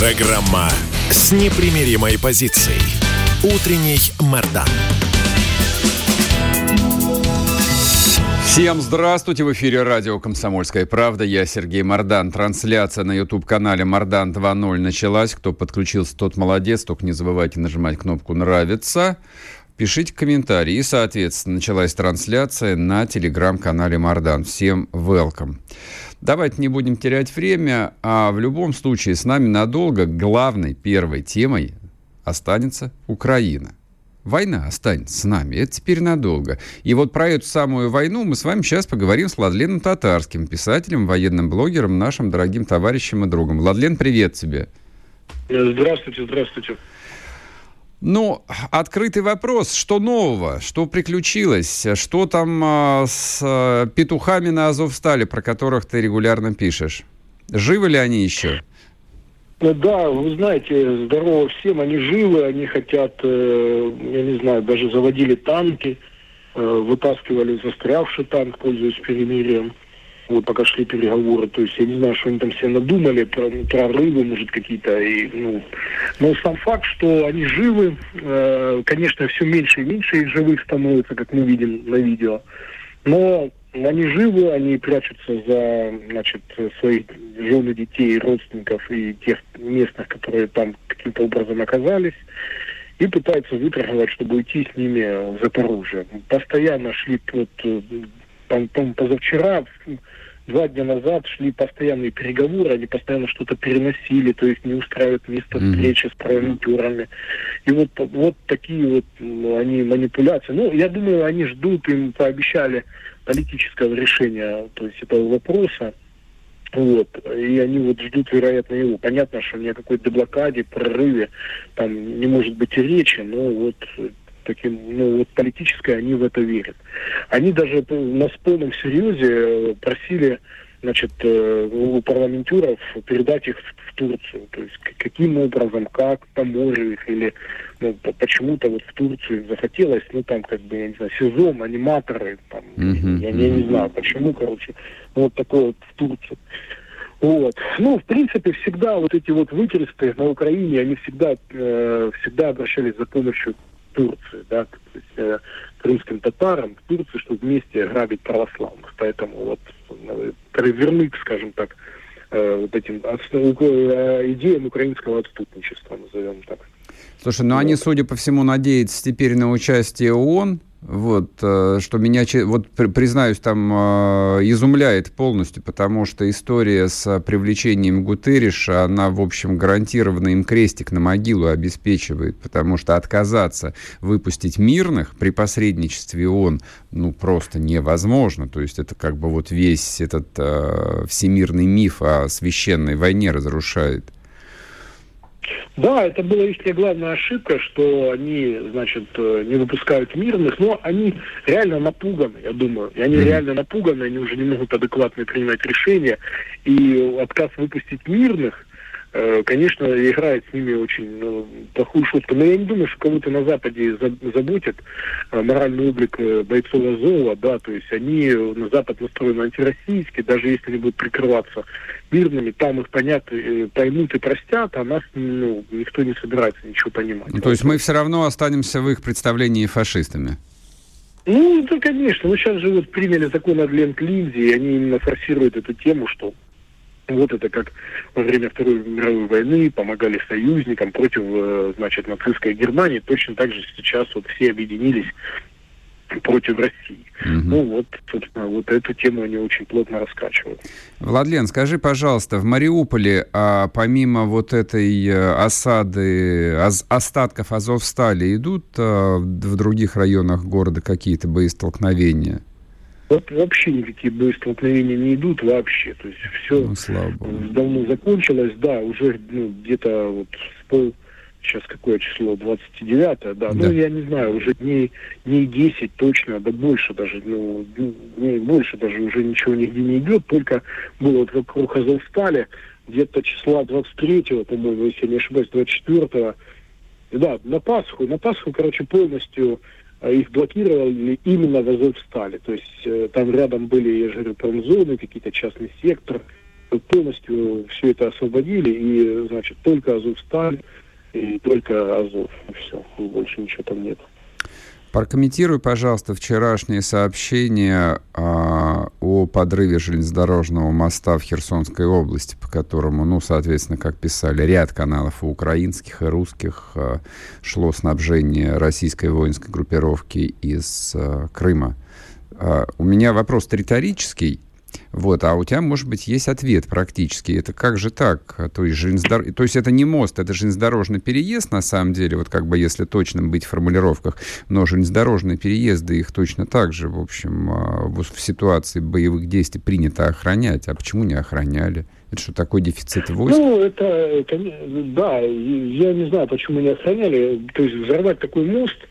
Программа с непримиримой позицией. Утренний Мордан. Всем здравствуйте! В эфире радио «Комсомольская правда». Я Сергей Мордан. Трансляция на YouTube-канале «Мордан 2.0» началась. Кто подключился, тот молодец. Только не забывайте нажимать кнопку «Нравится». Пишите комментарии. И, соответственно, началась трансляция на телеграм-канале «Мордан». Всем welcome. Давайте не будем терять время, а в любом случае с нами надолго главной первой темой останется Украина. Война останется с нами, это теперь надолго. И вот про эту самую войну мы с вами сейчас поговорим с Владленом Татарским, писателем, военным блогером, нашим дорогим товарищем и другом. Владлен, привет тебе. Здравствуйте, здравствуйте. Ну, открытый вопрос, что нового, что приключилось, что там а, с а, петухами на Азовстале, про которых ты регулярно пишешь? Живы ли они еще? Ну да, вы знаете, здорово всем, они живы, они хотят, э, я не знаю, даже заводили танки, э, вытаскивали застрявший танк, пользуясь перемирием вот пока шли переговоры. То есть я не знаю, что они там все надумали, про, прорывы, может, какие-то. И, ну, но сам факт, что они живы, э, конечно, все меньше и меньше их живых становится, как мы видим на видео. Но они живы, они прячутся за значит, своих жен и детей, родственников и тех местных, которые там каким-то образом оказались и пытаются выторговать, чтобы уйти с ними в Запорожье. Постоянно шли вот, э, позавчера два дня назад шли постоянные переговоры, они постоянно что-то переносили, то есть не устраивают место mm-hmm. встречи с парламентерами. И вот, вот такие вот они манипуляции. Ну, я думаю, они ждут, им пообещали политического решения то есть этого вопроса. Вот. И они вот ждут, вероятно, его. Понятно, что ни о какой деблокаде, прорыве там не может быть и речи, но вот таким, ну, вот политическое, они в это верят. Они даже на полном серьезе э, просили значит, э, у парламентеров передать их в, Турцию. То есть каким образом, как по морю их, или ну, почему-то вот в Турцию захотелось, ну там как бы, я не знаю, сезон, аниматоры, там, mm-hmm. я, я не знаю почему, короче, ну, вот такое вот в Турцию. Вот. Ну, в принципе, всегда вот эти вот выкресты на Украине, они всегда, э, всегда обращались за помощью Турции, да, то есть э, крымским татарам в Турции, чтобы вместе грабить православных. Поэтому вот э, вернуть, скажем так, э, вот этим э, идеям украинского отступничества, назовем так. Слушай, ну вот. они, судя по всему, надеются теперь на участие ООН вот, э, что меня, вот признаюсь, там э, изумляет полностью, потому что история с привлечением Гутерриша, она, в общем, гарантированно им крестик на могилу обеспечивает, потому что отказаться выпустить мирных при посредничестве ООН, ну, просто невозможно. То есть это как бы вот весь этот э, всемирный миф о священной войне разрушает. Да, это была их главная ошибка, что они, значит, э, не выпускают мирных, но они реально напуганы, я думаю. И они mm-hmm. реально напуганы, они уже не могут адекватно принимать решения. И отказ выпустить мирных, конечно, играет с ними очень ну, плохую шутку. Но я не думаю, что кого-то на Западе заботит э, моральный облик э, бойцов Азова, да, то есть они на Запад настроены антироссийски, даже если они будут прикрываться мирными, там их понят, поймут и простят, а нас ну, никто не собирается ничего понимать. Ну, то есть мы все равно останемся в их представлении фашистами? Ну, да, конечно. Ну, сейчас же вот приняли закон о Ленд Линдзи, и они именно форсируют эту тему, что вот это как во время Второй мировой войны помогали союзникам против, э, значит, нацистской Германии. Точно так же сейчас вот все объединились против России. Угу. Ну вот, собственно, вот эту тему они очень плотно раскачивают. Владлен, скажи, пожалуйста, в Мариуполе, а помимо вот этой э, осады, остатков Азовстали, идут а, в других районах города какие-то боестолкновения? Вот вообще никакие боестолкновения не идут вообще. То есть все ну, давно закончилось, да, уже ну, где-то вот с пол сейчас какое число, 29 да, да, ну, я не знаю, уже дней, дней 10 точно, да больше даже, ну, дней больше даже уже ничего нигде не идет, только было вот вокруг Азовстали, где-то числа 23-го, по-моему, если я не ошибаюсь, 24-го, да, на Пасху, на Пасху, короче, полностью их блокировали именно в Азовстале, то есть э, там рядом были, я же промзоны, какие-то частный сектор, полностью все это освободили, и, значит, только Азовсталь, и только Азов. И все, больше ничего там нет. Прокомментируй, пожалуйста, вчерашнее сообщение а, о подрыве железнодорожного моста в Херсонской области, по которому, ну, соответственно, как писали, ряд каналов и украинских, и русских а, шло снабжение российской воинской группировки из а, Крыма. А, у меня вопрос риторический. Вот, а у тебя, может быть, есть ответ практически. Это как же так? То есть, железнодор... То есть это не мост, это железнодорожный переезд, на самом деле, вот как бы если точным быть в формулировках, но железнодорожные переезды их точно так же, в общем, а, в ситуации боевых действий принято охранять. А почему не охраняли? Это что, такой дефицит войск? Ну, это, это да, я не знаю, почему не охраняли. То есть взорвать такой мост –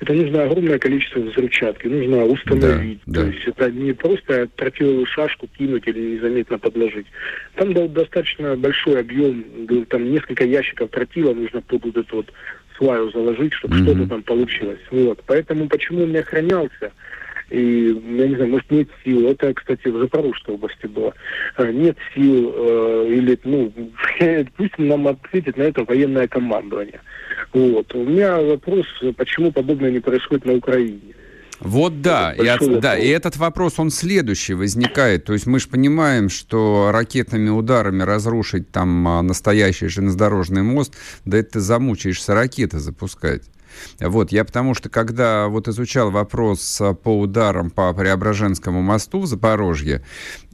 это нужно огромное количество взрывчатки, нужно установить. Да, То да. есть это не просто тротиловую шашку кинуть или незаметно подложить. Там да, достаточно большой объем, там несколько ящиков тротила нужно под вот эту вот сваю заложить, чтобы mm-hmm. что-то там получилось. Вот. Поэтому почему он не охранялся? И, я не знаю, может, нет сил. Это, кстати, в Запорожской области было. А, нет сил, э, или, ну, пусть нам ответит на это военное командование. Вот. У меня вопрос, почему подобное не происходит на Украине. Вот да, и, от, да, и этот вопрос, он следующий возникает. То есть мы же понимаем, что ракетными ударами разрушить там а, настоящий железнодорожный мост, да это ты замучаешься ракеты запускать. Вот, я потому что, когда вот изучал вопрос а, по ударам по Преображенскому мосту в Запорожье,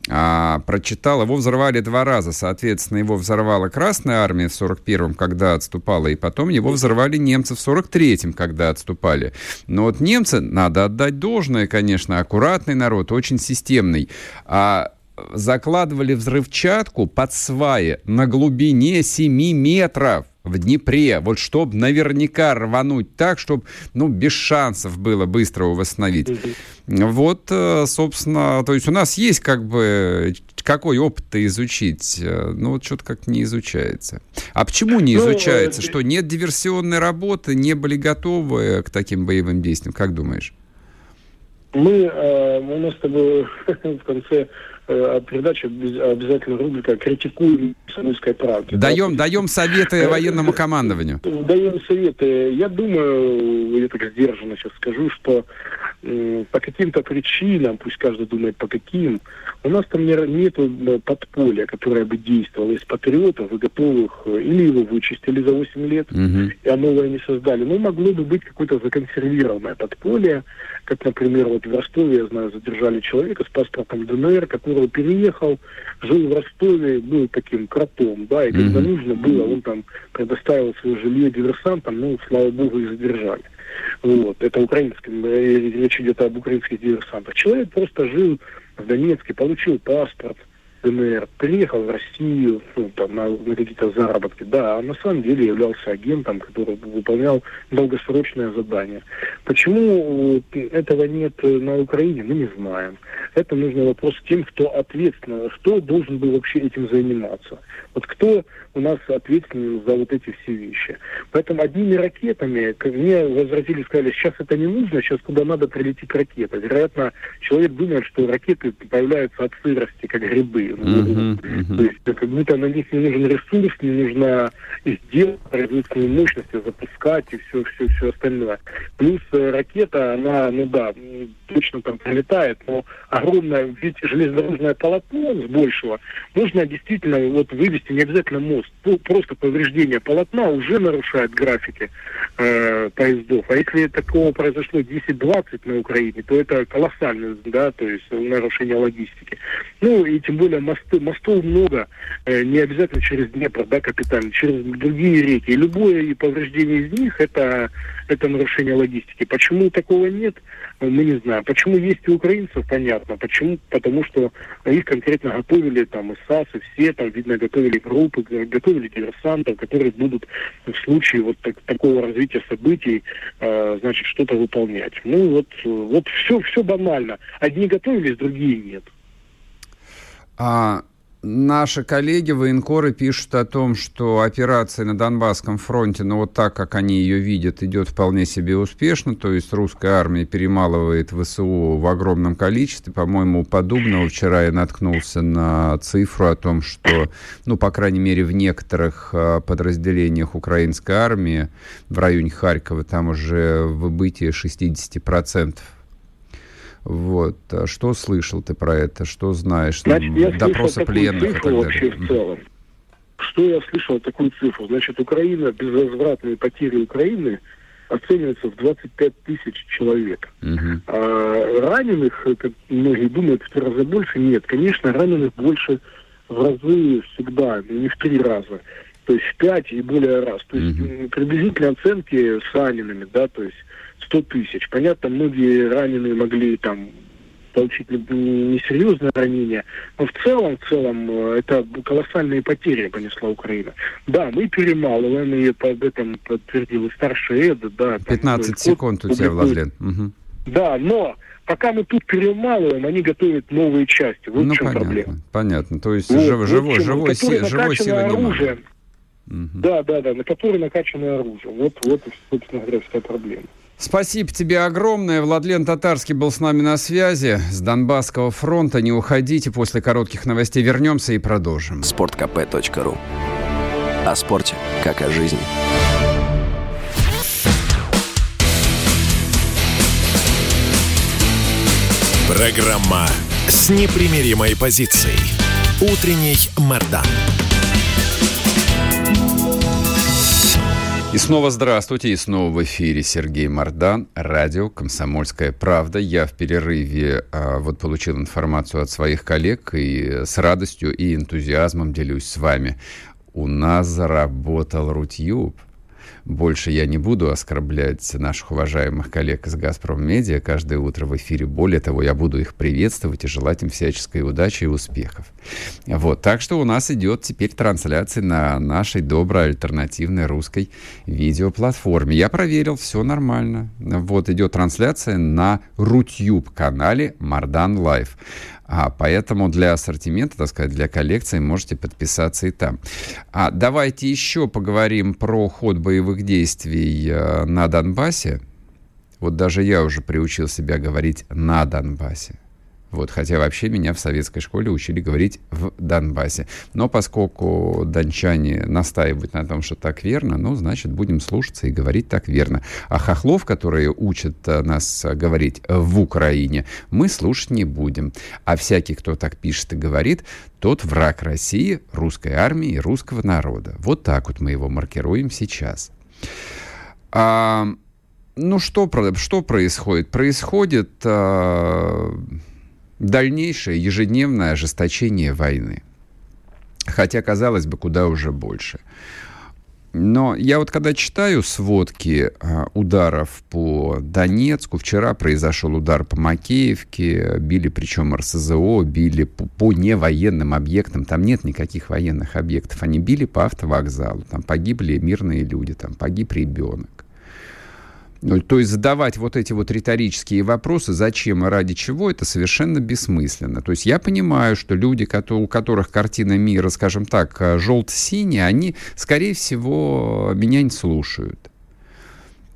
а, прочитал, его взорвали два раза. Соответственно, его взорвала Красная Армия в 41-м, когда отступала, и потом его взорвали немцы в 43-м, когда отступали. Но вот немцы, надо отдать должное, конечно, аккуратный народ, очень системный. А закладывали взрывчатку под сваи на глубине 7 метров в Днепре, вот чтобы наверняка рвануть так, чтобы, ну, без шансов было быстро его восстановить. Вот, э, собственно, то есть у нас есть как бы какой опыт-то изучить? Э, ну, вот что-то как не изучается. А почему не ну, изучается? Ну, Что нет диверсионной работы, не были готовы к таким боевым действиям? Как думаешь? Мы, э, у нас с тобой в конце э, передачи обязательно рубрика «Критикуем комсомольской правде». Даем, да? даем советы э, военному командованию. Даем советы. Я думаю, я так сдержанно сейчас скажу, что по каким-то причинам, пусть каждый думает по каким, у нас там нет э, подполья, которое бы действовало из патриотов и готовых э, или его вычистили за 8 лет, угу. и а новое не создали. Но могло бы быть какое-то законсервированное подполье, как, например, вот в Ростове, я знаю, задержали человека с паспортом ДНР, который переехал, жил в Ростове, был таким кротом, да, и когда угу. нужно было, он там предоставил свое жилье диверсантам, ну, слава богу, и задержали. Вот. Это украинским, э, речь идет об украинских диверсантах. Человек просто жил в Донецке, получил паспорт, ДНР, приехал в Россию ну, там, на, на какие-то заработки, да, а на самом деле являлся агентом, который выполнял долгосрочное задание. Почему этого нет на Украине, мы не знаем. Это нужно вопрос тем, кто ответственен, кто должен был вообще этим заниматься. Вот кто у нас ответственен за вот эти все вещи. Поэтому одними ракетами, мне возразили, сказали, сейчас это не нужно, сейчас куда надо прилетит ракета. Вероятно, человек думает, что ракеты появляются от сырости, как грибы. Uh-huh, uh-huh. То есть как будто на них не нужен ресурс, не нужно сделать производственные мощности, запускать и все, все, все остальное. Плюс э, ракета, она, ну да, точно там прилетает, но огромное, ведь железнодорожное полотно с большего нужно действительно вот вывести не обязательно мост, просто повреждение полотна уже нарушает графики э, поездов. А если такого произошло 10-20 на Украине, то это колоссальное, да, то есть нарушение логистики. Ну и тем более более, мосты, мостов много, э, не обязательно через Днепр, да, капитально, через другие реки. И любое повреждение из них это, это нарушение логистики. Почему такого нет, мы не знаем. Почему есть и украинцев, понятно. Почему? Потому что их конкретно готовили там и САС, и все, там, видно, готовили группы, готовили диверсантов, которые будут в случае вот так, такого развития событий, э, значит, что-то выполнять. Ну вот, вот все, все банально. Одни готовились, другие нет. А Наши коллеги, военкоры, пишут о том, что операция на Донбасском фронте, ну вот так, как они ее видят, идет вполне себе успешно. То есть русская армия перемалывает ВСУ в огромном количестве. По-моему, у Подобного вчера я наткнулся на цифру о том, что, ну, по крайней мере, в некоторых а, подразделениях украинской армии в районе Харькова там уже выбытие 60% вот. А что слышал ты про это? Что знаешь? Значит, я Допросы пленных цифру и так вообще в целом. Что я слышал такую цифру? Значит, Украина, безвозвратные потери Украины оцениваются в 25 тысяч человек. Угу. А раненых, как многие думают, в три раза больше. Нет, конечно, раненых больше в разы всегда, не в три раза. То есть в пять и более раз. То есть угу. приблизительные оценки с ранеными, да, то есть 100 тысяч. Понятно, многие раненые могли там получить несерьезное ранение, но в целом, в целом, э, это колоссальные потери понесла Украина. Да, мы перемалываем, и об этом подтвердил и старший Эд, да. 15 там, секунд у тебя, Владлен. Угу. Да, но пока мы тут перемалываем, они готовят новые части. Вот ну, в чем понятно, проблема. Понятно. То есть вот, живой, живой, живой, си, живой силы оружие. Угу. Да, да, да, на которые накачано оружие. Вот, вот, собственно говоря, вся проблема. Спасибо тебе огромное. Владлен Татарский был с нами на связи с Донбасского фронта. Не уходите, после коротких новостей вернемся и продолжим. Спорткп.ру О спорте, как о жизни. Программа с непримиримой позицией. Утренний Мордан. И снова здравствуйте, и снова в эфире Сергей Мордан, радио «Комсомольская правда». Я в перерыве а, вот получил информацию от своих коллег и с радостью и энтузиазмом делюсь с вами. У нас заработал Рутюб. Больше я не буду оскорблять наших уважаемых коллег из «Газпром Медиа» каждое утро в эфире. Более того, я буду их приветствовать и желать им всяческой удачи и успехов. Вот, так что у нас идет теперь трансляция на нашей доброй альтернативной русской видеоплатформе. Я проверил, все нормально. Вот идет трансляция на Рутюб-канале Мардан Лайв. А, поэтому для ассортимента, так сказать, для коллекции можете подписаться и там. А давайте еще поговорим про ход боевых действий э, на Донбассе. Вот даже я уже приучил себя говорить на Донбассе. Вот, хотя вообще меня в советской школе учили говорить в Донбассе. Но поскольку дончане настаивают на том, что так верно, ну, значит, будем слушаться и говорить так верно. А хохлов, которые учат э, нас говорить в Украине, мы слушать не будем. А всякий, кто так пишет и говорит, тот враг России, русской армии и русского народа. Вот так вот мы его маркируем сейчас. А, ну, что, что происходит? Происходит... А, дальнейшее ежедневное ожесточение войны. Хотя, казалось бы, куда уже больше. Но я вот когда читаю сводки а, ударов по Донецку, вчера произошел удар по Макеевке, били причем РСЗО, били по, по невоенным объектам, там нет никаких военных объектов, они били по автовокзалу, там погибли мирные люди, там погиб ребенок. Ну, то есть задавать вот эти вот риторические вопросы, зачем и ради чего, это совершенно бессмысленно. То есть я понимаю, что люди, у которых картина мира, скажем так, э, желто-синяя, они, скорее всего, меня не слушают.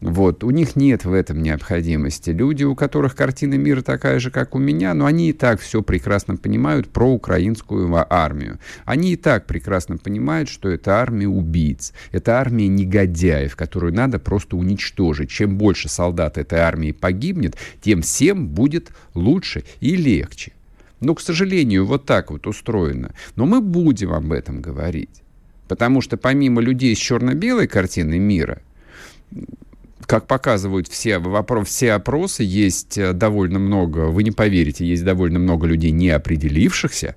Вот. У них нет в этом необходимости. Люди, у которых картина мира такая же, как у меня, но они и так все прекрасно понимают про украинскую армию. Они и так прекрасно понимают, что это армия убийц. Это армия негодяев, которую надо просто уничтожить. Чем больше солдат этой армии погибнет, тем всем будет лучше и легче. Но, к сожалению, вот так вот устроено. Но мы будем об этом говорить. Потому что помимо людей с черно-белой картиной мира, как показывают все, вопрос, все опросы, есть э, довольно много, вы не поверите, есть довольно много людей не определившихся,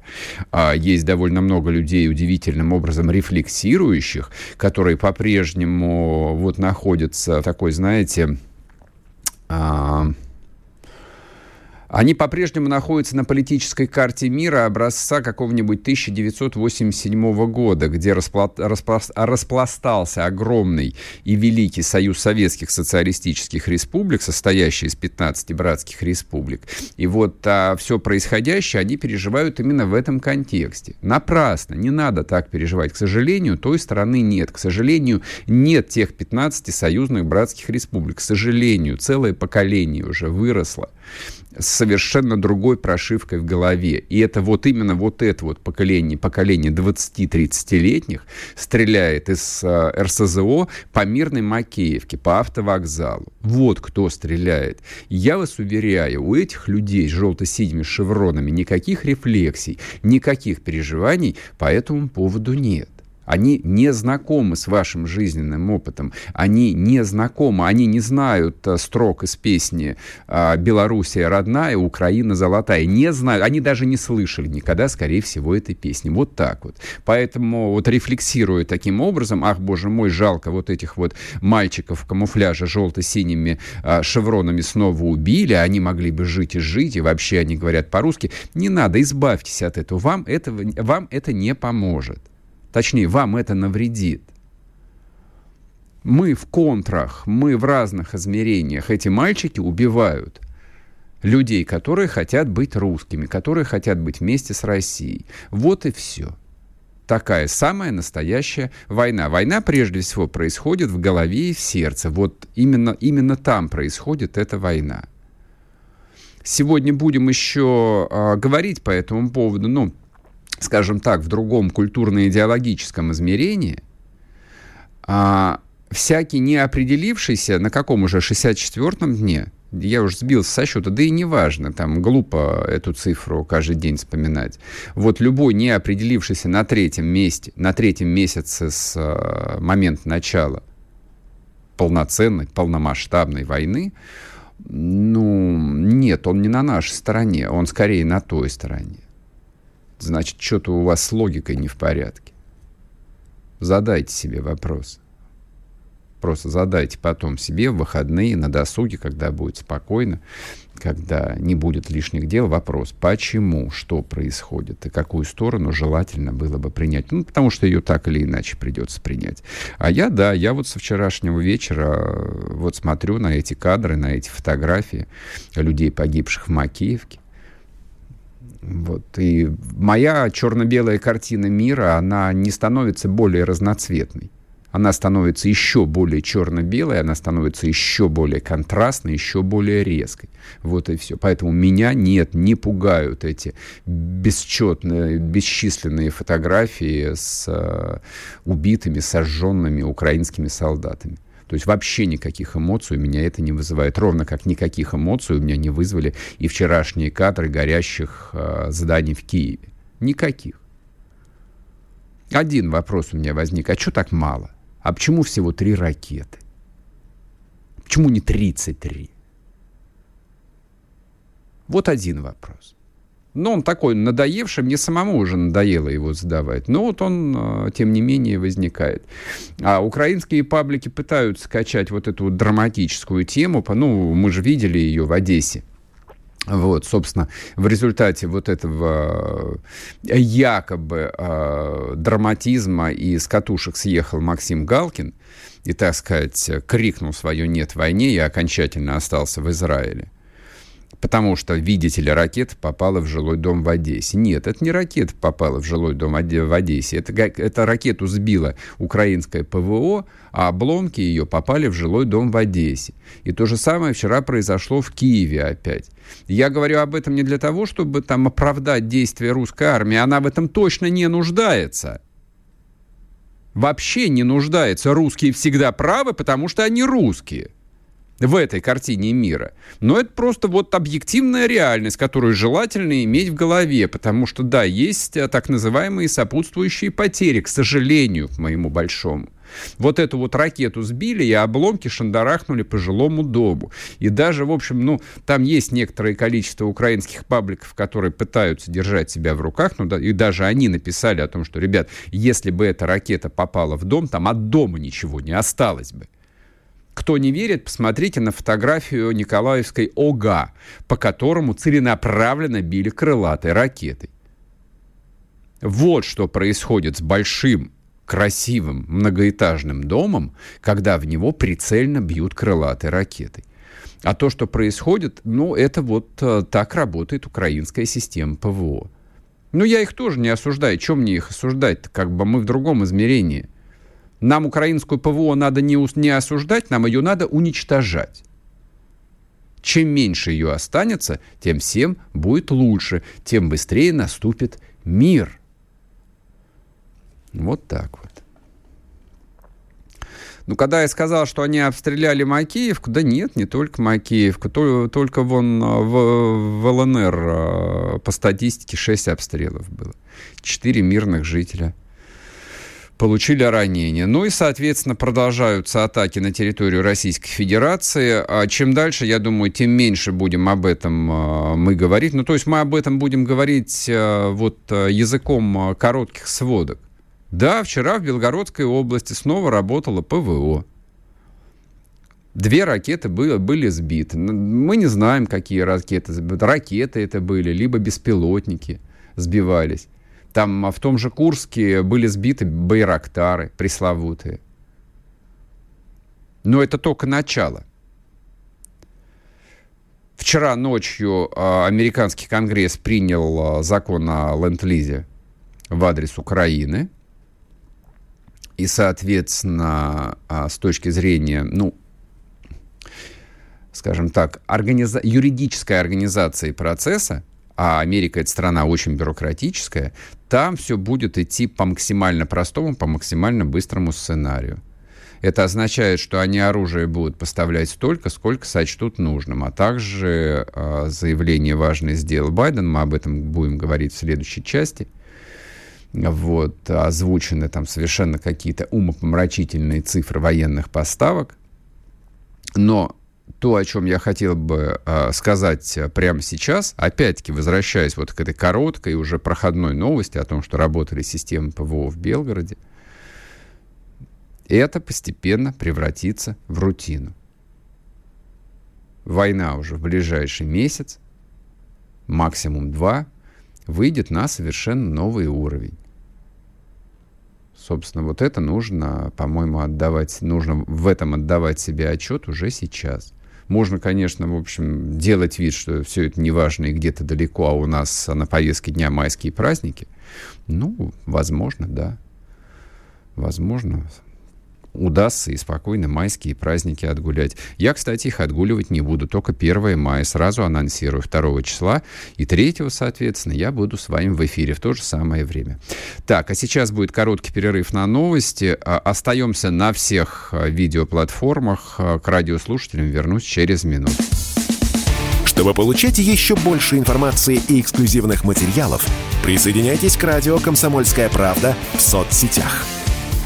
а есть довольно много людей удивительным образом рефлексирующих, которые по-прежнему вот находятся такой, знаете, а, они по-прежнему находятся на политической карте мира образца какого-нибудь 1987 года, где распла... Распла... распластался огромный и великий Союз Советских Социалистических Республик, состоящий из 15 братских республик. И вот а, все происходящее они переживают именно в этом контексте. Напрасно, не надо так переживать. К сожалению, той страны нет. К сожалению, нет тех 15 союзных братских республик. К сожалению, целое поколение уже выросло с совершенно другой прошивкой в голове. И это вот именно вот это вот поколение, поколение 20-30-летних стреляет из э, РСЗО по мирной Макеевке, по автовокзалу. Вот кто стреляет. Я вас уверяю, у этих людей с желто-синими шевронами никаких рефлексий, никаких переживаний по этому поводу нет. Они не знакомы с вашим жизненным опытом, они не знакомы, они не знают э, строк из песни э, «Белоруссия родная, Украина золотая». Не знают, они даже не слышали никогда, скорее всего, этой песни. Вот так вот. Поэтому вот рефлексируя таким образом, ах, боже мой, жалко вот этих вот мальчиков в камуфляже желто-синими э, шевронами снова убили, они могли бы жить и жить, и вообще они говорят по-русски. Не надо, избавьтесь от этого, вам, этого, вам это не поможет. Точнее, вам это навредит. Мы в контрах, мы в разных измерениях. Эти мальчики убивают людей, которые хотят быть русскими, которые хотят быть вместе с Россией. Вот и все. Такая самая настоящая война. Война прежде всего происходит в голове и в сердце. Вот именно, именно там происходит эта война. Сегодня будем еще э, говорить по этому поводу, ну, скажем так, в другом культурно-идеологическом измерении, а, всякий не определившийся, на каком уже 64-м дне, я уже сбился со счета, да и неважно, там глупо эту цифру каждый день вспоминать. Вот любой не определившийся на третьем месте, на третьем месяце с э, момента начала полноценной, полномасштабной войны, ну, нет, он не на нашей стороне, он скорее на той стороне значит, что-то у вас с логикой не в порядке. Задайте себе вопрос. Просто задайте потом себе в выходные, на досуге, когда будет спокойно, когда не будет лишних дел, вопрос, почему, что происходит и какую сторону желательно было бы принять. Ну, потому что ее так или иначе придется принять. А я, да, я вот со вчерашнего вечера э, вот смотрю на эти кадры, на эти фотографии людей, погибших в Макеевке. Вот. И моя черно-белая картина мира, она не становится более разноцветной. Она становится еще более черно-белой, она становится еще более контрастной, еще более резкой. Вот и все. Поэтому меня нет, не пугают эти бесчетные, бесчисленные фотографии с uh, убитыми, сожженными украинскими солдатами. То есть вообще никаких эмоций у меня это не вызывает. Ровно как никаких эмоций у меня не вызвали и вчерашние кадры горящих э, зданий в Киеве. Никаких. Один вопрос у меня возник. А что так мало? А почему всего три ракеты? Почему не 33? Вот один вопрос. Но он такой надоевший, мне самому уже надоело его задавать. Но вот он, а, тем не менее, возникает. А украинские паблики пытаются качать вот эту драматическую тему. Ну, мы же видели ее в Одессе. Вот, собственно, в результате вот этого э, якобы э, драматизма и с катушек съехал Максим Галкин и, так сказать, крикнул свое «нет войне» и окончательно остался в Израиле потому что, видите ли, ракета попала в жилой дом в Одессе. Нет, это не ракета попала в жилой дом в Одессе. Это, это ракету сбила украинское ПВО, а обломки ее попали в жилой дом в Одессе. И то же самое вчера произошло в Киеве опять. Я говорю об этом не для того, чтобы там оправдать действия русской армии. Она в этом точно не нуждается. Вообще не нуждается. Русские всегда правы, потому что они русские в этой картине мира. Но это просто вот объективная реальность, которую желательно иметь в голове, потому что, да, есть э, так называемые сопутствующие потери, к сожалению, к моему большому. Вот эту вот ракету сбили, и обломки шандарахнули по жилому дому. И даже, в общем, ну, там есть некоторое количество украинских пабликов, которые пытаются держать себя в руках, ну, да, и даже они написали о том, что, ребят, если бы эта ракета попала в дом, там от дома ничего не осталось бы. Кто не верит, посмотрите на фотографию Николаевской ОГА, по которому целенаправленно били крылатой ракетой. Вот что происходит с большим, красивым, многоэтажным домом, когда в него прицельно бьют крылатой ракетой. А то, что происходит, ну, это вот э, так работает украинская система ПВО. Ну, я их тоже не осуждаю. Чем мне их осуждать-то? Как бы мы в другом измерении. Нам украинскую ПВО надо не, не осуждать, нам ее надо уничтожать. Чем меньше ее останется, тем всем будет лучше, тем быстрее наступит мир – вот так вот. Ну, когда я сказал, что они обстреляли Макеевку, да нет, не только Макеевку, только вон а, в, в ЛНР а, по статистике 6 обстрелов было. 4 мирных жителя получили ранения. Ну и, соответственно, продолжаются атаки на территорию Российской Федерации. А чем дальше, я думаю, тем меньше будем об этом а, мы говорить. Ну, то есть мы об этом будем говорить вот языком коротких сводок. Да, вчера в Белгородской области снова работало ПВО. Две ракеты были, были сбиты. Мы не знаем, какие ракеты. Ракеты это были, либо беспилотники сбивались. Там а в том же Курске были сбиты байрактары пресловутые. Но это только начало. Вчера ночью э, американский конгресс принял э, закон о ленд-лизе в адрес Украины – и, соответственно, а, с точки зрения, ну, скажем так, организа... юридической организации процесса, а Америка это страна очень бюрократическая, там все будет идти по максимально простому, по максимально быстрому сценарию. Это означает, что они оружие будут поставлять столько, сколько сочтут нужным. А также э, заявление важное сделал Байден, мы об этом будем говорить в следующей части – вот, озвучены там совершенно какие-то умопомрачительные цифры военных поставок. Но то, о чем я хотел бы э, сказать прямо сейчас, опять-таки возвращаясь вот к этой короткой уже проходной новости о том, что работали системы ПВО в Белгороде, это постепенно превратится в рутину. Война уже в ближайший месяц, максимум два, выйдет на совершенно новый уровень. Собственно, вот это нужно, по-моему, отдавать, нужно в этом отдавать себе отчет уже сейчас. Можно, конечно, в общем, делать вид, что все это неважно и где-то далеко, а у нас на повестке дня майские праздники. Ну, возможно, да. Возможно удастся и спокойно майские праздники отгулять. Я, кстати, их отгуливать не буду, только 1 мая. Сразу анонсирую 2 числа. И 3, соответственно, я буду с вами в эфире в то же самое время. Так, а сейчас будет короткий перерыв на новости. А, остаемся на всех а, видеоплатформах. А, к радиослушателям вернусь через минуту. Чтобы получать еще больше информации и эксклюзивных материалов, присоединяйтесь к радио «Комсомольская правда» в соцсетях –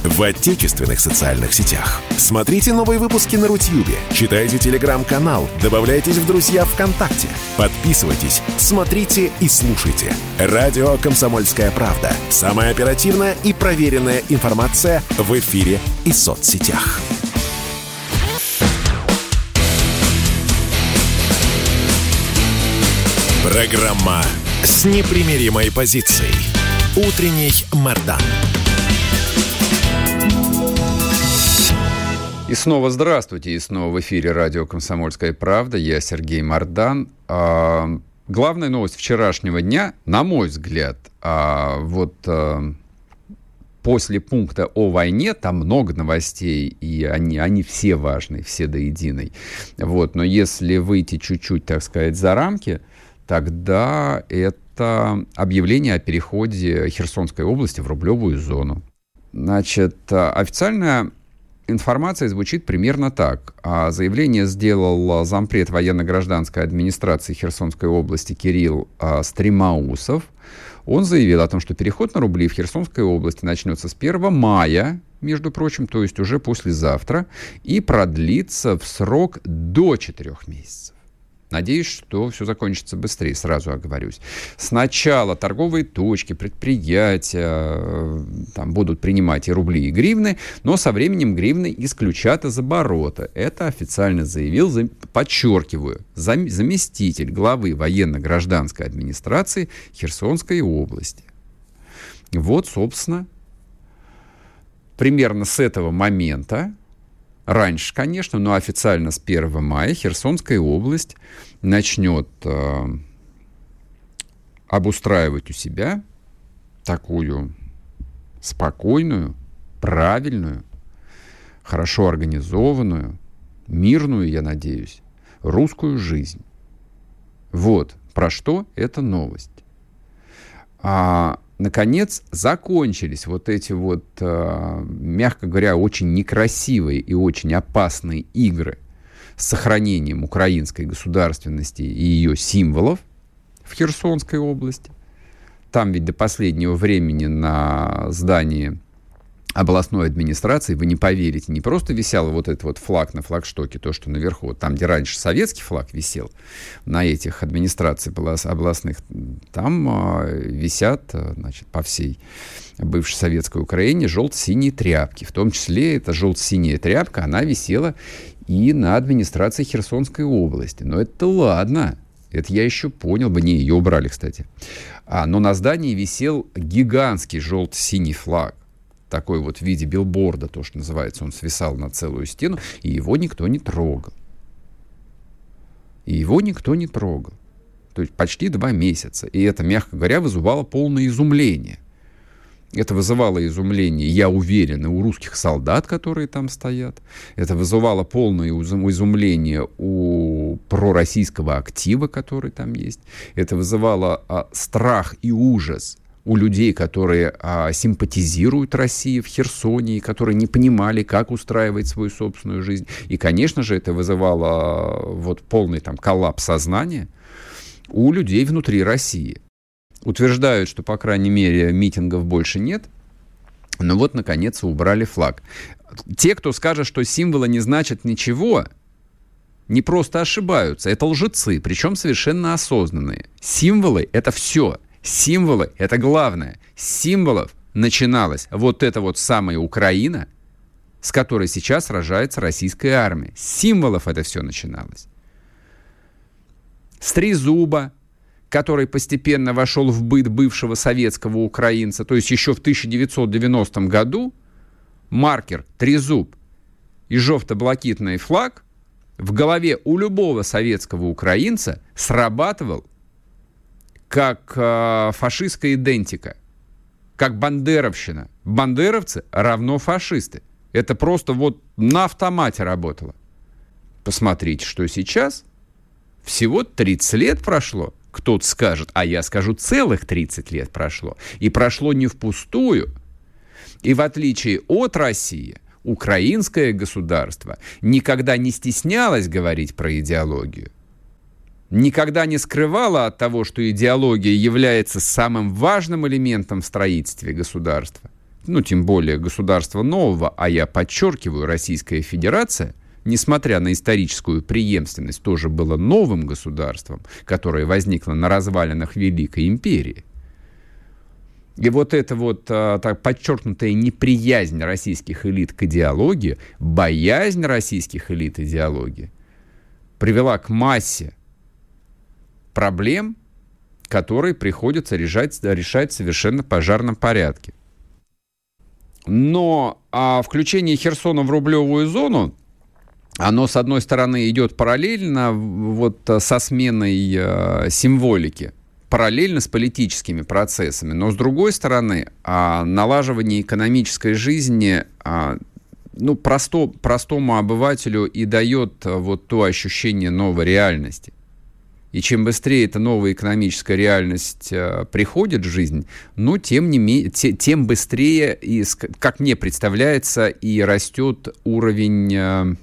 в отечественных социальных сетях. Смотрите новые выпуски на Рутьюбе, читайте телеграм-канал, добавляйтесь в друзья ВКонтакте, подписывайтесь, смотрите и слушайте. Радио «Комсомольская правда». Самая оперативная и проверенная информация в эфире и соцсетях. Программа с непримиримой позицией. Утренний Мордан. И снова здравствуйте, и снова в эфире радио «Комсомольская правда». Я Сергей Мордан. А, главная новость вчерашнего дня, на мой взгляд, а, вот а, после пункта о войне, там много новостей, и они, они все важны, все до единой. Вот, но если выйти чуть-чуть, так сказать, за рамки, тогда это объявление о переходе Херсонской области в рублевую зону. Значит, официальная информация звучит примерно так. А заявление сделал зампред военно-гражданской администрации Херсонской области Кирилл а, Стримаусов. Он заявил о том, что переход на рубли в Херсонской области начнется с 1 мая между прочим, то есть уже послезавтра, и продлится в срок до 4 месяцев. Надеюсь, что все закончится быстрее, сразу оговорюсь. Сначала торговые точки, предприятия э, там, будут принимать и рубли, и гривны, но со временем гривны исключат из оборота. Это официально заявил, подчеркиваю, заместитель главы военно-гражданской администрации Херсонской области. Вот, собственно, примерно с этого момента раньше, конечно, но официально с 1 мая Херсонская область начнет э, обустраивать у себя такую спокойную, правильную, хорошо организованную, мирную, я надеюсь, русскую жизнь. Вот про что эта новость. А наконец закончились вот эти вот, э, мягко говоря, очень некрасивые и очень опасные игры с сохранением украинской государственности и ее символов в Херсонской области. Там ведь до последнего времени на здании областной администрации, вы не поверите, не просто висел вот этот вот флаг на флагштоке, то, что наверху, там, где раньше советский флаг висел, на этих администраций областных, там э, висят, а, значит, по всей бывшей советской Украине желто-синие тряпки. В том числе эта желто-синяя тряпка, она висела и на администрации Херсонской области. Но это ладно, это я еще понял бы. Не, ее убрали, кстати. А, но на здании висел гигантский желто-синий флаг такой вот в виде билборда, то, что называется, он свисал на целую стену, и его никто не трогал. И его никто не трогал. То есть почти два месяца. И это, мягко говоря, вызывало полное изумление. Это вызывало изумление, я уверен, и у русских солдат, которые там стоят. Это вызывало полное изумление у пророссийского актива, который там есть. Это вызывало а, страх и ужас у людей, которые а, симпатизируют России в Херсоне, которые не понимали, как устраивать свою собственную жизнь. И, конечно же, это вызывало а, вот полный там коллапс сознания у людей внутри России. Утверждают, что, по крайней мере, митингов больше нет, но вот, наконец, убрали флаг. Те, кто скажет, что символы не значат ничего, не просто ошибаются, это лжецы, причем совершенно осознанные. Символы — это все — Символы — это главное. С символов начиналась вот эта вот самая Украина, с которой сейчас сражается российская армия. С символов это все начиналось. С трезуба, который постепенно вошел в быт бывшего советского украинца, то есть еще в 1990 году, маркер трезуб и жовто-блакитный флаг в голове у любого советского украинца срабатывал как э, фашистская идентика, как бандеровщина. Бандеровцы равно фашисты. Это просто вот на автомате работало. Посмотрите, что сейчас. Всего 30 лет прошло. Кто-то скажет, а я скажу, целых 30 лет прошло. И прошло не впустую. И в отличие от России, украинское государство никогда не стеснялось говорить про идеологию никогда не скрывала от того, что идеология является самым важным элементом в строительстве государства, ну, тем более государства нового, а я подчеркиваю, Российская Федерация, несмотря на историческую преемственность, тоже было новым государством, которое возникло на развалинах Великой Империи. И вот эта вот а, так подчеркнутая неприязнь российских элит к идеологии, боязнь российских элит идеологии привела к массе проблем, которые приходится решать, решать совершенно пожарном порядке. Но а включение Херсона в рублевую зону, оно, с одной стороны, идет параллельно вот со сменой э, символики, параллельно с политическими процессами. Но, с другой стороны, а, налаживание экономической жизни а, ну, просто, простому обывателю и дает вот то ощущение новой реальности. И чем быстрее эта новая экономическая реальность э, приходит в жизнь, ну, тем, не ме- те, тем быстрее, и, как мне представляется, и растет уровень, э,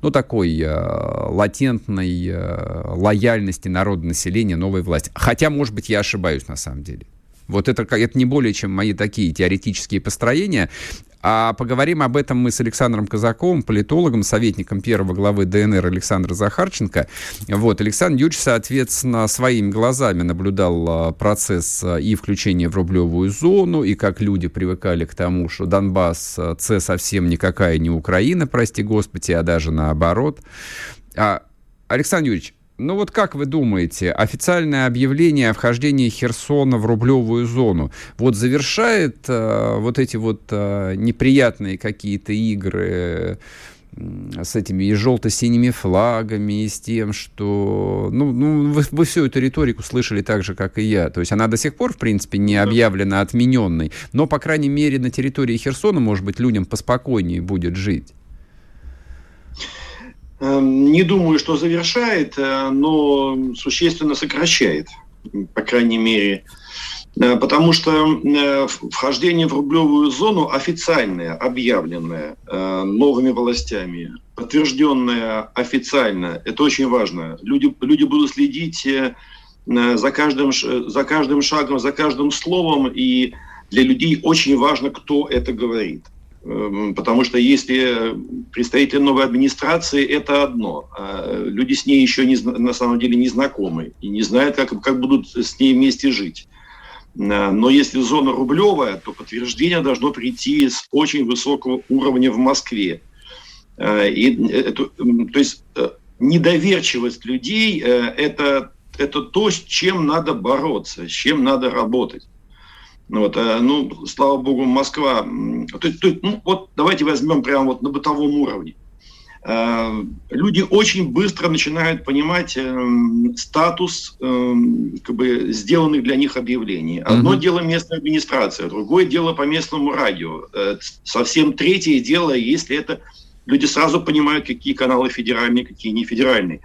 ну, такой э, латентной э, лояльности народа населения новой власти. Хотя, может быть, я ошибаюсь на самом деле. Вот это, это не более чем мои такие теоретические построения. А поговорим об этом мы с Александром Казаковым, политологом, советником первого главы ДНР Александра Захарченко. Вот, Александр Юрьевич, соответственно, своими глазами наблюдал а, процесс а, и включения в рублевую зону, и как люди привыкали к тому, что Донбасс а, — це совсем никакая не Украина, прости господи, а даже наоборот. А, Александр Юрьевич, ну вот как вы думаете, официальное объявление о вхождении Херсона в рублевую зону вот завершает э, вот эти вот э, неприятные какие-то игры э, с этими и желто-синими флагами, и с тем, что... Ну, ну вы, вы всю эту риторику слышали так же, как и я. То есть она до сих пор, в принципе, не объявлена отмененной, но, по крайней мере, на территории Херсона, может быть, людям поспокойнее будет жить. Эм, не думаю, что завершает, э, но существенно сокращает, по крайней мере. Э, потому что э, вхождение в рублевую зону официальное, объявленное новыми властями, подтвержденное официально, это очень важно. Люди, люди будут следить за каждым, за каждым шагом, за каждым словом, и для людей очень важно, кто это говорит. Эм, потому что если представители новой администрации, это одно. А люди с ней еще не, на самом деле не знакомы и не знают, как, как будут с ней вместе жить. Э, но если зона рублевая, то подтверждение должно прийти с очень высокого уровня в Москве. Э, и это, то есть э, недоверчивость людей это, это то, с чем надо бороться, с чем надо работать. Ну вот, э, ну, слава богу, Москва... То, то, ну, вот давайте возьмем прямо вот на бытовом уровне. Э, люди очень быстро начинают понимать э, статус как бы, сделанных для них объявлений. Одно uh-huh. дело местная администрация, другое дело по местному радио. Совсем третье дело, если это люди сразу понимают, какие каналы федеральные, какие не федеральные.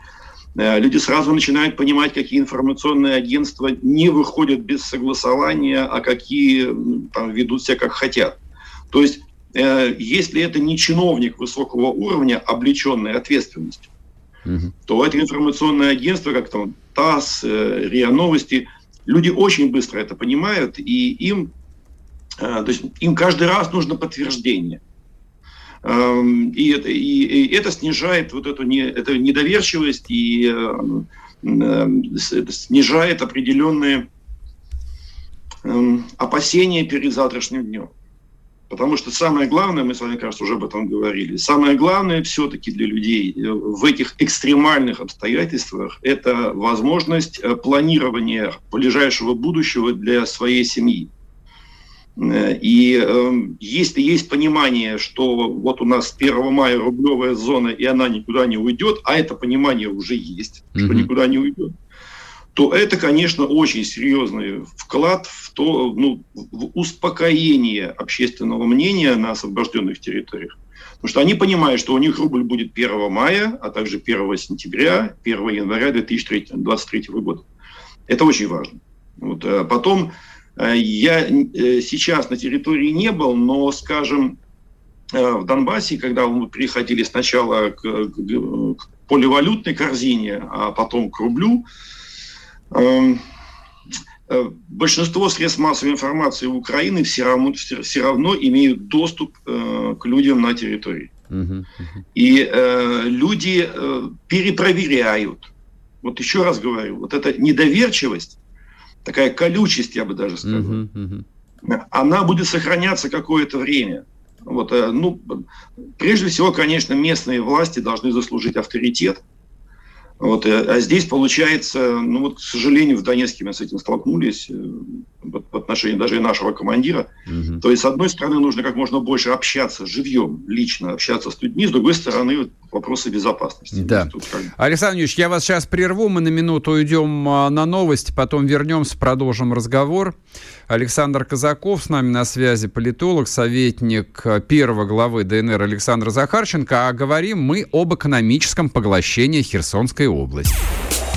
Э, люди сразу начинают понимать, какие информационные агентства не выходят без согласования, а какие там, ведут себя как хотят. То есть, э, если это не чиновник высокого уровня, облеченный ответственностью, угу. то это информационное агентство, как там ТАСС, э, РИА Новости, люди очень быстро это понимают, и им, то есть им каждый раз нужно подтверждение. Эм, и это, и, и это снижает вот эту не, эту недоверчивость и э, это снижает определенные опасения перед завтрашним днем. Потому что самое главное, мы с вами, кажется, уже об этом говорили, самое главное все-таки для людей э, в этих экстремальных обстоятельствах – это возможность э, планирования ближайшего будущего для своей семьи. Э, и э, если есть понимание, что вот у нас 1 мая рублевая зона, и она никуда не уйдет, а это понимание уже есть, mm-hmm. что никуда не уйдет, то это, конечно, очень серьезный вклад в то, ну, в успокоение общественного мнения на освобожденных территориях. Потому что они понимают, что у них рубль будет 1 мая, а также 1 сентября, 1 января 2023 года. Это очень важно. Вот. А потом я э, сейчас на территории не был, но, скажем, э, в Донбассе, когда мы приходили сначала к, к поливалютной корзине, а потом к рублю, эм, большинство средств массовой информации Украины все равно, все равно имеют доступ к людям на территории. И люди перепроверяют. Вот еще раз говорю, вот эта недоверчивость, такая колючесть, я бы даже сказал, uh-huh, uh-huh. она будет сохраняться какое-то время. Вот, э, ну, прежде всего, конечно, местные власти должны заслужить авторитет. Вот, э, а здесь получается, ну вот, к сожалению, в Донецке мы с этим столкнулись, э, в отношении даже и нашего командира. Угу. То есть, с одной стороны, нужно как можно больше общаться живьем, лично общаться с людьми, с другой стороны, вопросы безопасности. Да. Тут как... Александр Юрьевич, я вас сейчас прерву, мы на минуту уйдем а, на новости, потом вернемся, продолжим разговор. Александр Казаков с нами на связи, политолог, советник а, первого главы ДНР Александра Захарченко, а говорим мы об экономическом поглощении Херсонской области.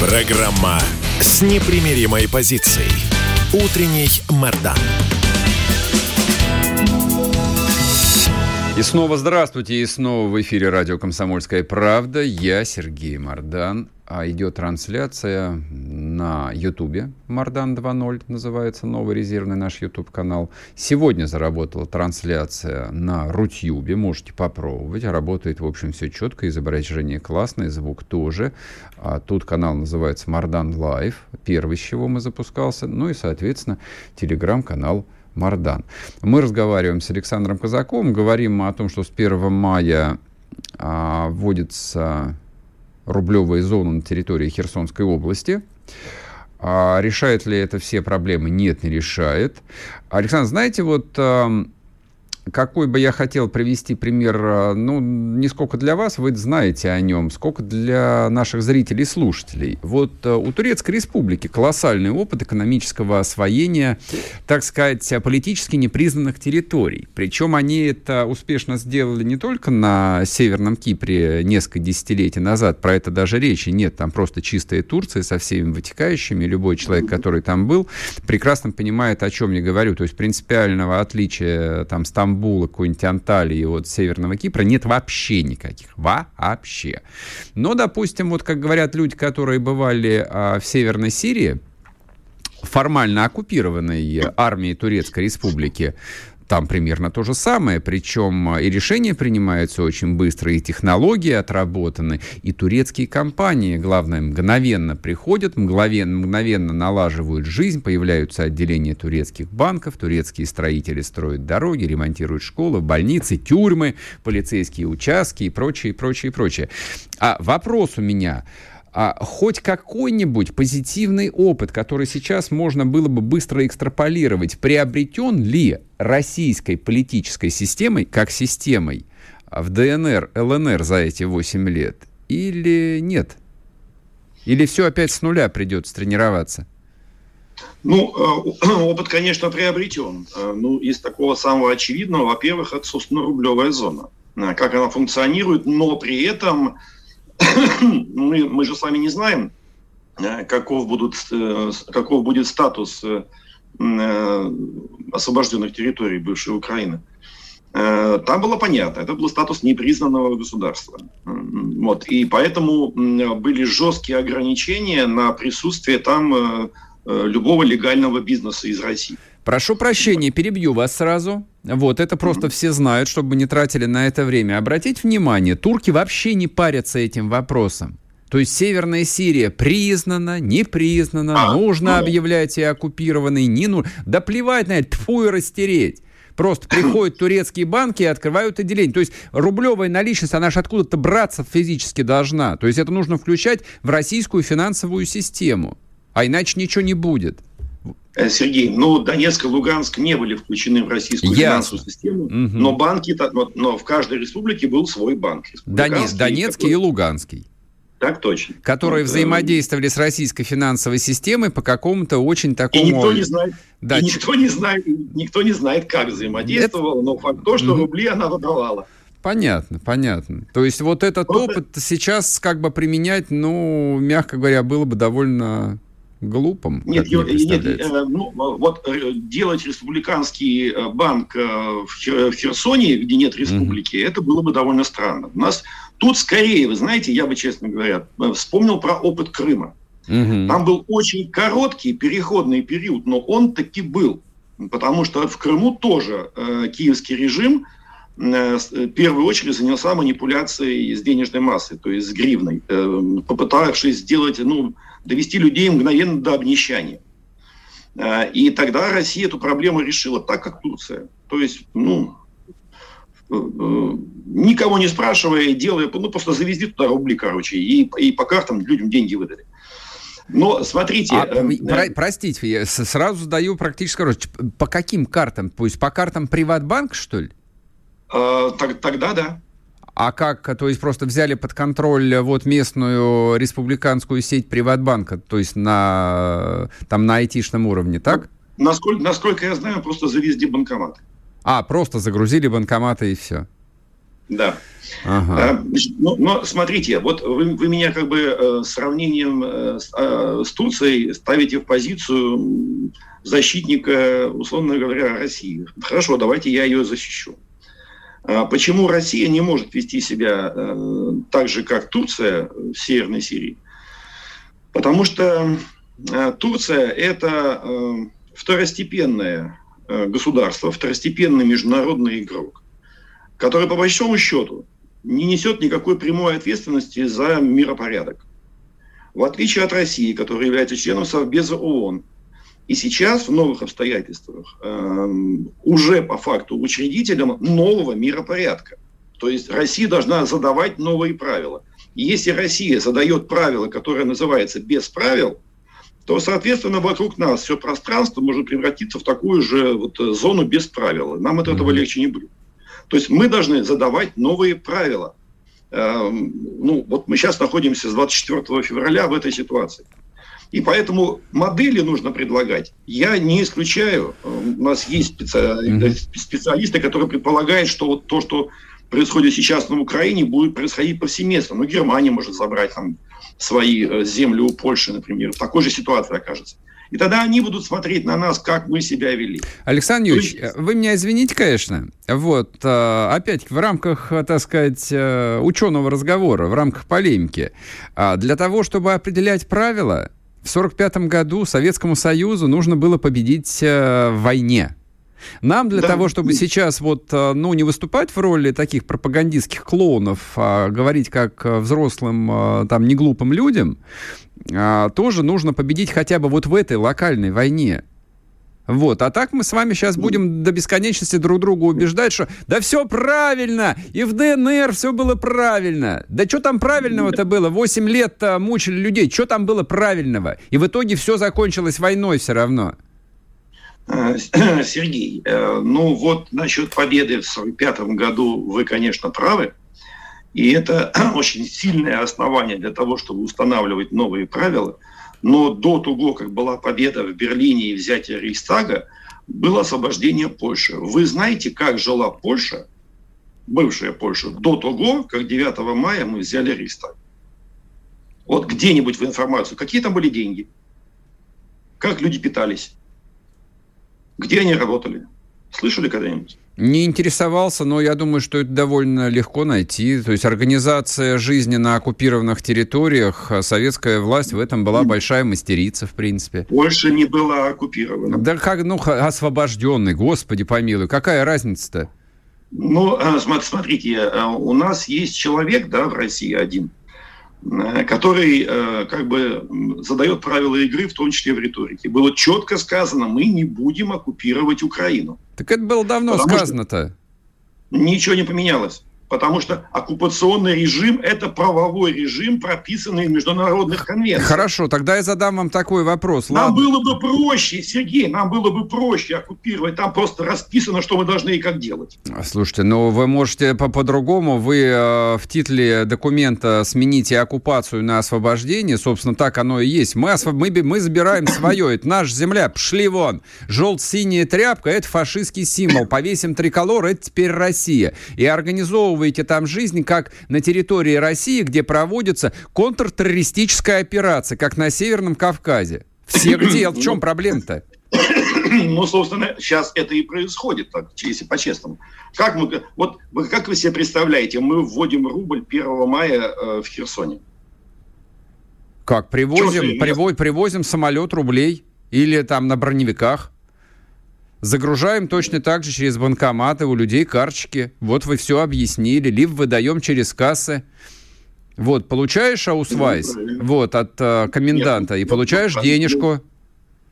Программа с непримиримой позицией. Утренний Мордан. И снова здравствуйте, и снова в эфире радио «Комсомольская правда». Я Сергей Мордан. А идет трансляция на Ютубе. Мардан 2.0 называется новый резервный наш YouTube-канал. Сегодня заработала трансляция на Рутюбе. Можете попробовать. Работает, в общем, все четко. Изображение классное, звук тоже. А тут канал называется Мардан Лайв. Первый, с чего мы запускался. Ну и, соответственно, телеграм-канал Мардан. Мы разговариваем с Александром Казаковым, говорим о том, что с 1 мая а, вводится рублевая зона на территории Херсонской области. А решает ли это все проблемы? Нет, не решает. Александр, знаете, вот какой бы я хотел привести пример, э, ну, не сколько для вас, вы знаете о нем, сколько для наших зрителей и слушателей. Вот э, у Турецкой Республики колоссальный опыт экономического освоения, так сказать, политически непризнанных территорий. Причем они это успешно сделали не только на Северном Кипре несколько десятилетий назад, про это даже речи нет, там просто чистая Турция со всеми вытекающими, любой человек, который там был, прекрасно понимает, о чем я говорю. То есть принципиального отличия там Стамбула Стамбула, какой-нибудь Анталии, вот Северного Кипра нет вообще никаких. Вообще. Но, допустим, вот как говорят люди, которые бывали а, в Северной Сирии, формально оккупированной армией Турецкой Республики, там примерно то же самое, причем и решения принимаются очень быстро, и технологии отработаны, и турецкие компании, главное, мгновенно приходят, мгновенно, мгновенно налаживают жизнь, появляются отделения турецких банков, турецкие строители строят дороги, ремонтируют школы, больницы, тюрьмы, полицейские участки и прочее, прочее, прочее. А вопрос у меня, а, хоть какой-нибудь позитивный опыт, который сейчас можно было бы быстро экстраполировать, приобретен ли российской политической системой как системой в ДНР, ЛНР за эти 8 лет или нет? Или все опять с нуля придется тренироваться? Ну, э, опыт, конечно, приобретен. Э, ну, из такого самого очевидного, во-первых, собственно, рублевая зона. Э, как она функционирует, но при этом мы, мы же с вами не знаем, э, каков, будут, э, каков будет статус э, освобожденных территорий бывшей Украины. Там было понятно, это был статус непризнанного государства. Вот, и поэтому были жесткие ограничения на присутствие там любого легального бизнеса из России. Прошу прощения, перебью вас сразу. Вот, это просто все знают, чтобы не тратили на это время. Обратите внимание, турки вообще не парятся этим вопросом. То есть Северная Сирия признана, не признана, а, нужно ну... объявлять и оккупированной, не нужно. Да плевать на это, тьфу и растереть. Просто приходят турецкие банки и открывают отделение. То есть рублевая наличность, она же откуда-то браться физически должна. То есть это нужно включать в российскую финансовую систему. А иначе ничего не будет. Э, Сергей, ну, Донецк и Луганск не были включены в российскую Ясно. финансовую систему, угу. но банки, но, но в каждой республике был свой банк. Донец, Донецкий и Луганский. Так точно. Которые вот, взаимодействовали с российской финансовой системой по какому-то очень такому... И никто не знает, да. и никто не знает, никто не знает, как взаимодействовал, Это... но факт то, что угу. рубли она выдавала. Понятно, понятно. То есть вот этот Просто... опыт сейчас как бы применять, ну, мягко говоря, было бы довольно глупым? Нет, нет э, ну, вот э, делать республиканский э, банк в Херсоне, где нет республики, mm-hmm. это было бы довольно странно. У нас тут скорее, вы знаете, я бы, честно говоря, вспомнил про опыт Крыма. Mm-hmm. Там был очень короткий переходный период, но он таки был. Потому что в Крыму тоже э, киевский режим э, в первую очередь занялся манипуляцией с денежной массой, то есть с гривной, э, попытавшись сделать, ну, довести людей мгновенно до обнищания. А, и тогда Россия эту проблему решила так, как Турция. То есть, ну, э, э, никого не спрашивая, делая, ну, просто завезли туда рубли, короче, и, и по картам людям деньги выдали. Но смотрите... А, э, про, простите, я сразу задаю практически вопрос. По каким картам? То есть по картам Приватбанк, что ли? Э, так, тогда да. А как, то есть просто взяли под контроль вот местную республиканскую сеть Приватбанка, то есть на, там на айтишном уровне, так? Насколько, насколько я знаю, просто завезли банкоматы. А, просто загрузили банкоматы и все. Да. Ага. А, но, но смотрите, вот вы, вы меня как бы э, сравнением э, с, э, с Турцией ставите в позицию защитника, условно говоря, России. Хорошо, давайте я ее защищу. А почему Россия не может вести себя э, так же, как Турция в Северной Сирии? Потому что э, Турция – это э, второстепенное государство, второстепенный международный игрок, который, по большому счету, не несет никакой прямой ответственности за миропорядок. В отличие от России, которая является членом Совбеза ООН – и сейчас в новых обстоятельствах э, уже по факту учредителем нового миропорядка. То есть Россия должна задавать новые правила. И если Россия задает правила, которое называется без правил, то, соответственно, вокруг нас все пространство может превратиться в такую же вот зону без правил. Нам от этого легче не будет. То есть мы должны задавать новые правила. Эм, ну, вот мы сейчас находимся с 24 февраля в этой ситуации. И поэтому модели нужно предлагать. Я не исключаю, у нас есть специалисты, которые предполагают, что вот то, что происходит сейчас на Украине, будет происходить повсеместно. Ну, Германия может забрать там свои э, земли у Польши, например. В такой же ситуации окажется. И тогда они будут смотреть на нас, как мы себя вели. Александр Юрьевич, есть... вы меня извините, конечно. Вот, э, опять в рамках, так сказать, э, ученого разговора, в рамках полемики. А для того, чтобы определять правила, в 1945 году Советскому Союзу нужно было победить э, в войне. Нам для да. того, чтобы сейчас вот, э, ну, не выступать в роли таких пропагандистских клоунов, а говорить как э, взрослым, э, там, неглупым людям, тоже нужно победить хотя бы вот в этой локальной войне. Вот. А так мы с вами сейчас будем до бесконечности друг друга убеждать, что да все правильно, и в ДНР все было правильно. Да что там правильного-то было? Восемь лет мучили людей, что там было правильного? И в итоге все закончилось войной все равно. Э, Сергей, э, ну вот насчет победы в 1945 году вы, конечно, правы. И это очень сильное основание для того, чтобы устанавливать новые правила – но до того, как была победа в Берлине и взятие Рейхстага, было освобождение Польши. Вы знаете, как жила Польша, бывшая Польша, до того, как 9 мая мы взяли Рейхстаг? Вот где-нибудь в информацию, какие там были деньги, как люди питались, где они работали. Слышали когда-нибудь? Не интересовался, но я думаю, что это довольно легко найти. То есть организация жизни на оккупированных территориях, а советская власть в этом была большая мастерица, в принципе. Польша не была оккупирована. Да как, ну, освобожденный, господи помилуй, какая разница-то? Ну, а, смотрите, а, у нас есть человек, да, в России один, который э, как бы задает правила игры, в том числе в риторике. Было четко сказано, мы не будем оккупировать Украину. Так это было давно сказано-то. Ничего не поменялось. Потому что оккупационный режим – это правовой режим, прописанный в международных конвенциях. Хорошо, тогда я задам вам такой вопрос. Нам Ладно. было бы проще, Сергей, нам было бы проще оккупировать. Там просто расписано, что мы должны и как делать. Слушайте, ну вы можете по-другому. По вы э, в титле документа смените оккупацию на освобождение. Собственно, так оно и есть. Мы, освоб... мы, мы забираем свое. Это наша земля. Пшли вон. Желт-синяя тряпка – это фашистский символ. Повесим триколор – это теперь Россия. И организовываем организовываете там жизнь, как на территории России, где проводится контртеррористическая операция, как на Северном Кавказе. Все где? В чем проблема-то? Ну, собственно, сейчас это и происходит, так, если по-честному. Как, мы, вот, как вы себе представляете, мы вводим рубль 1 мая э, в Херсоне? Как? Привозим, приво, привозим самолет рублей или там на броневиках? Загружаем точно так же через банкоматы у людей карточки. Вот вы все объяснили. Либо выдаем через кассы. Вот, получаешь аусвайс ну, вот, от э, коменданта Нет, и получаешь ну, денежку.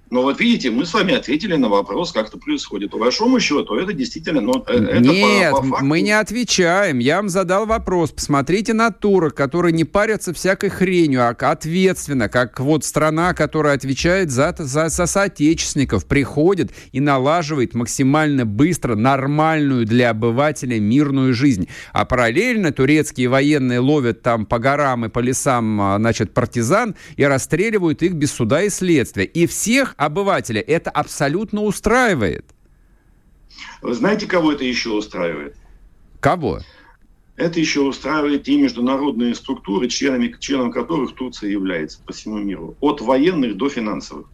Но вот видите, мы с вами ответили на вопрос, как это происходит. По большому счету, это действительно... Ну, это Нет, по, по факту... мы не отвечаем. Я вам задал вопрос. Посмотрите на турок, которые не парятся всякой хренью, а ответственно, как вот страна, которая отвечает за, за, за соотечественников, приходит и налаживает максимально быстро нормальную для обывателя мирную жизнь. А параллельно турецкие военные ловят там по горам и по лесам, а, значит, партизан и расстреливают их без суда и следствия. И всех обывателя это абсолютно устраивает. Вы знаете, кого это еще устраивает? Кого? Это еще устраивает и международные структуры, членами, членом которых Турция является по всему миру. От военных до финансовых.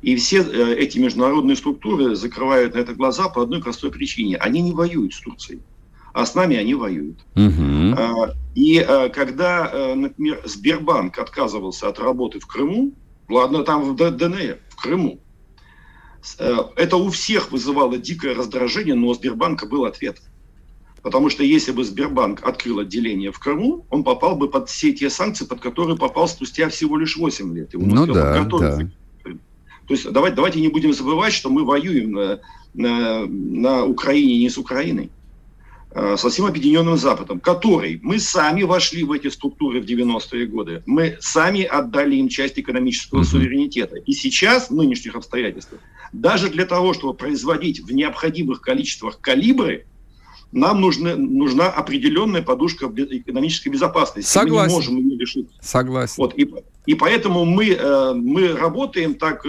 И все э, эти международные структуры закрывают на это глаза по одной простой причине. Они не воюют с Турцией, а с нами они воюют. Угу. И э, когда, э, например, Сбербанк отказывался от работы в Крыму, ладно, там в ДНР, Крыму. Э, это у всех вызывало дикое раздражение, но у Сбербанка был ответ. Потому что если бы Сбербанк открыл отделение в Крыму, он попал бы под все те санкции, под которые попал спустя всего лишь 8 лет. Ему ну да, да. То есть давайте, давайте не будем забывать, что мы воюем на, на, на Украине не с Украиной. Э, со всем Объединенным Западом, который мы сами вошли в эти структуры в 90-е годы. Мы сами отдали им часть экономического суверенитета. И сейчас, в нынешних обстоятельствах, даже для того, чтобы производить в необходимых количествах калибры, нам нужна, нужна определенная подушка экономической безопасности. Согласен. Мы не можем ее решить. Согласен. Вот, и, и поэтому мы, э, мы работаем так, э,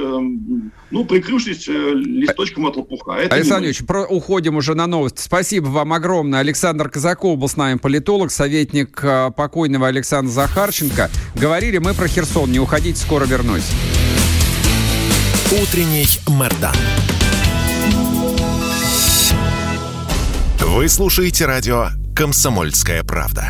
ну, прикрывшись э, листочком от лопуха. Это Александр Ильич, про, уходим уже на новости. Спасибо вам огромное. Александр Казаков был с нами политолог, советник покойного Александра Захарченко. Говорили мы про Херсон. Не уходите, скоро вернусь. Утренний Мордан. Вы слушаете радио «Комсомольская правда».